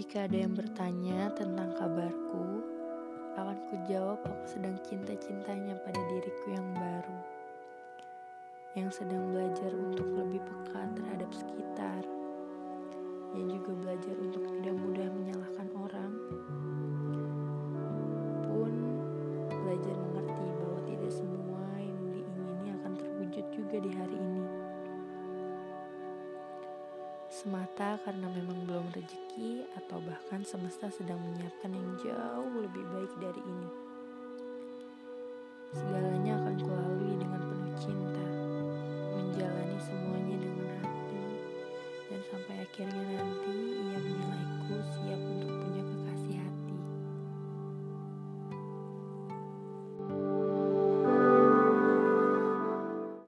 Jika ada yang bertanya tentang kabarku, akan kujawab aku sedang cinta-cintanya pada diriku yang baru. Yang sedang belajar untuk lebih peka terhadap sekitar. Yang juga belajar untuk tidak mudah menyalahkan orang. Pun belajar mengerti bahwa tidak semua yang diingini akan terwujud juga di hari semata karena memang belum rezeki atau bahkan semesta sedang menyiapkan yang jauh lebih baik dari ini. Segalanya akan kulalui dengan penuh cinta, menjalani semuanya dengan hati, dan sampai akhirnya nanti ia menjalani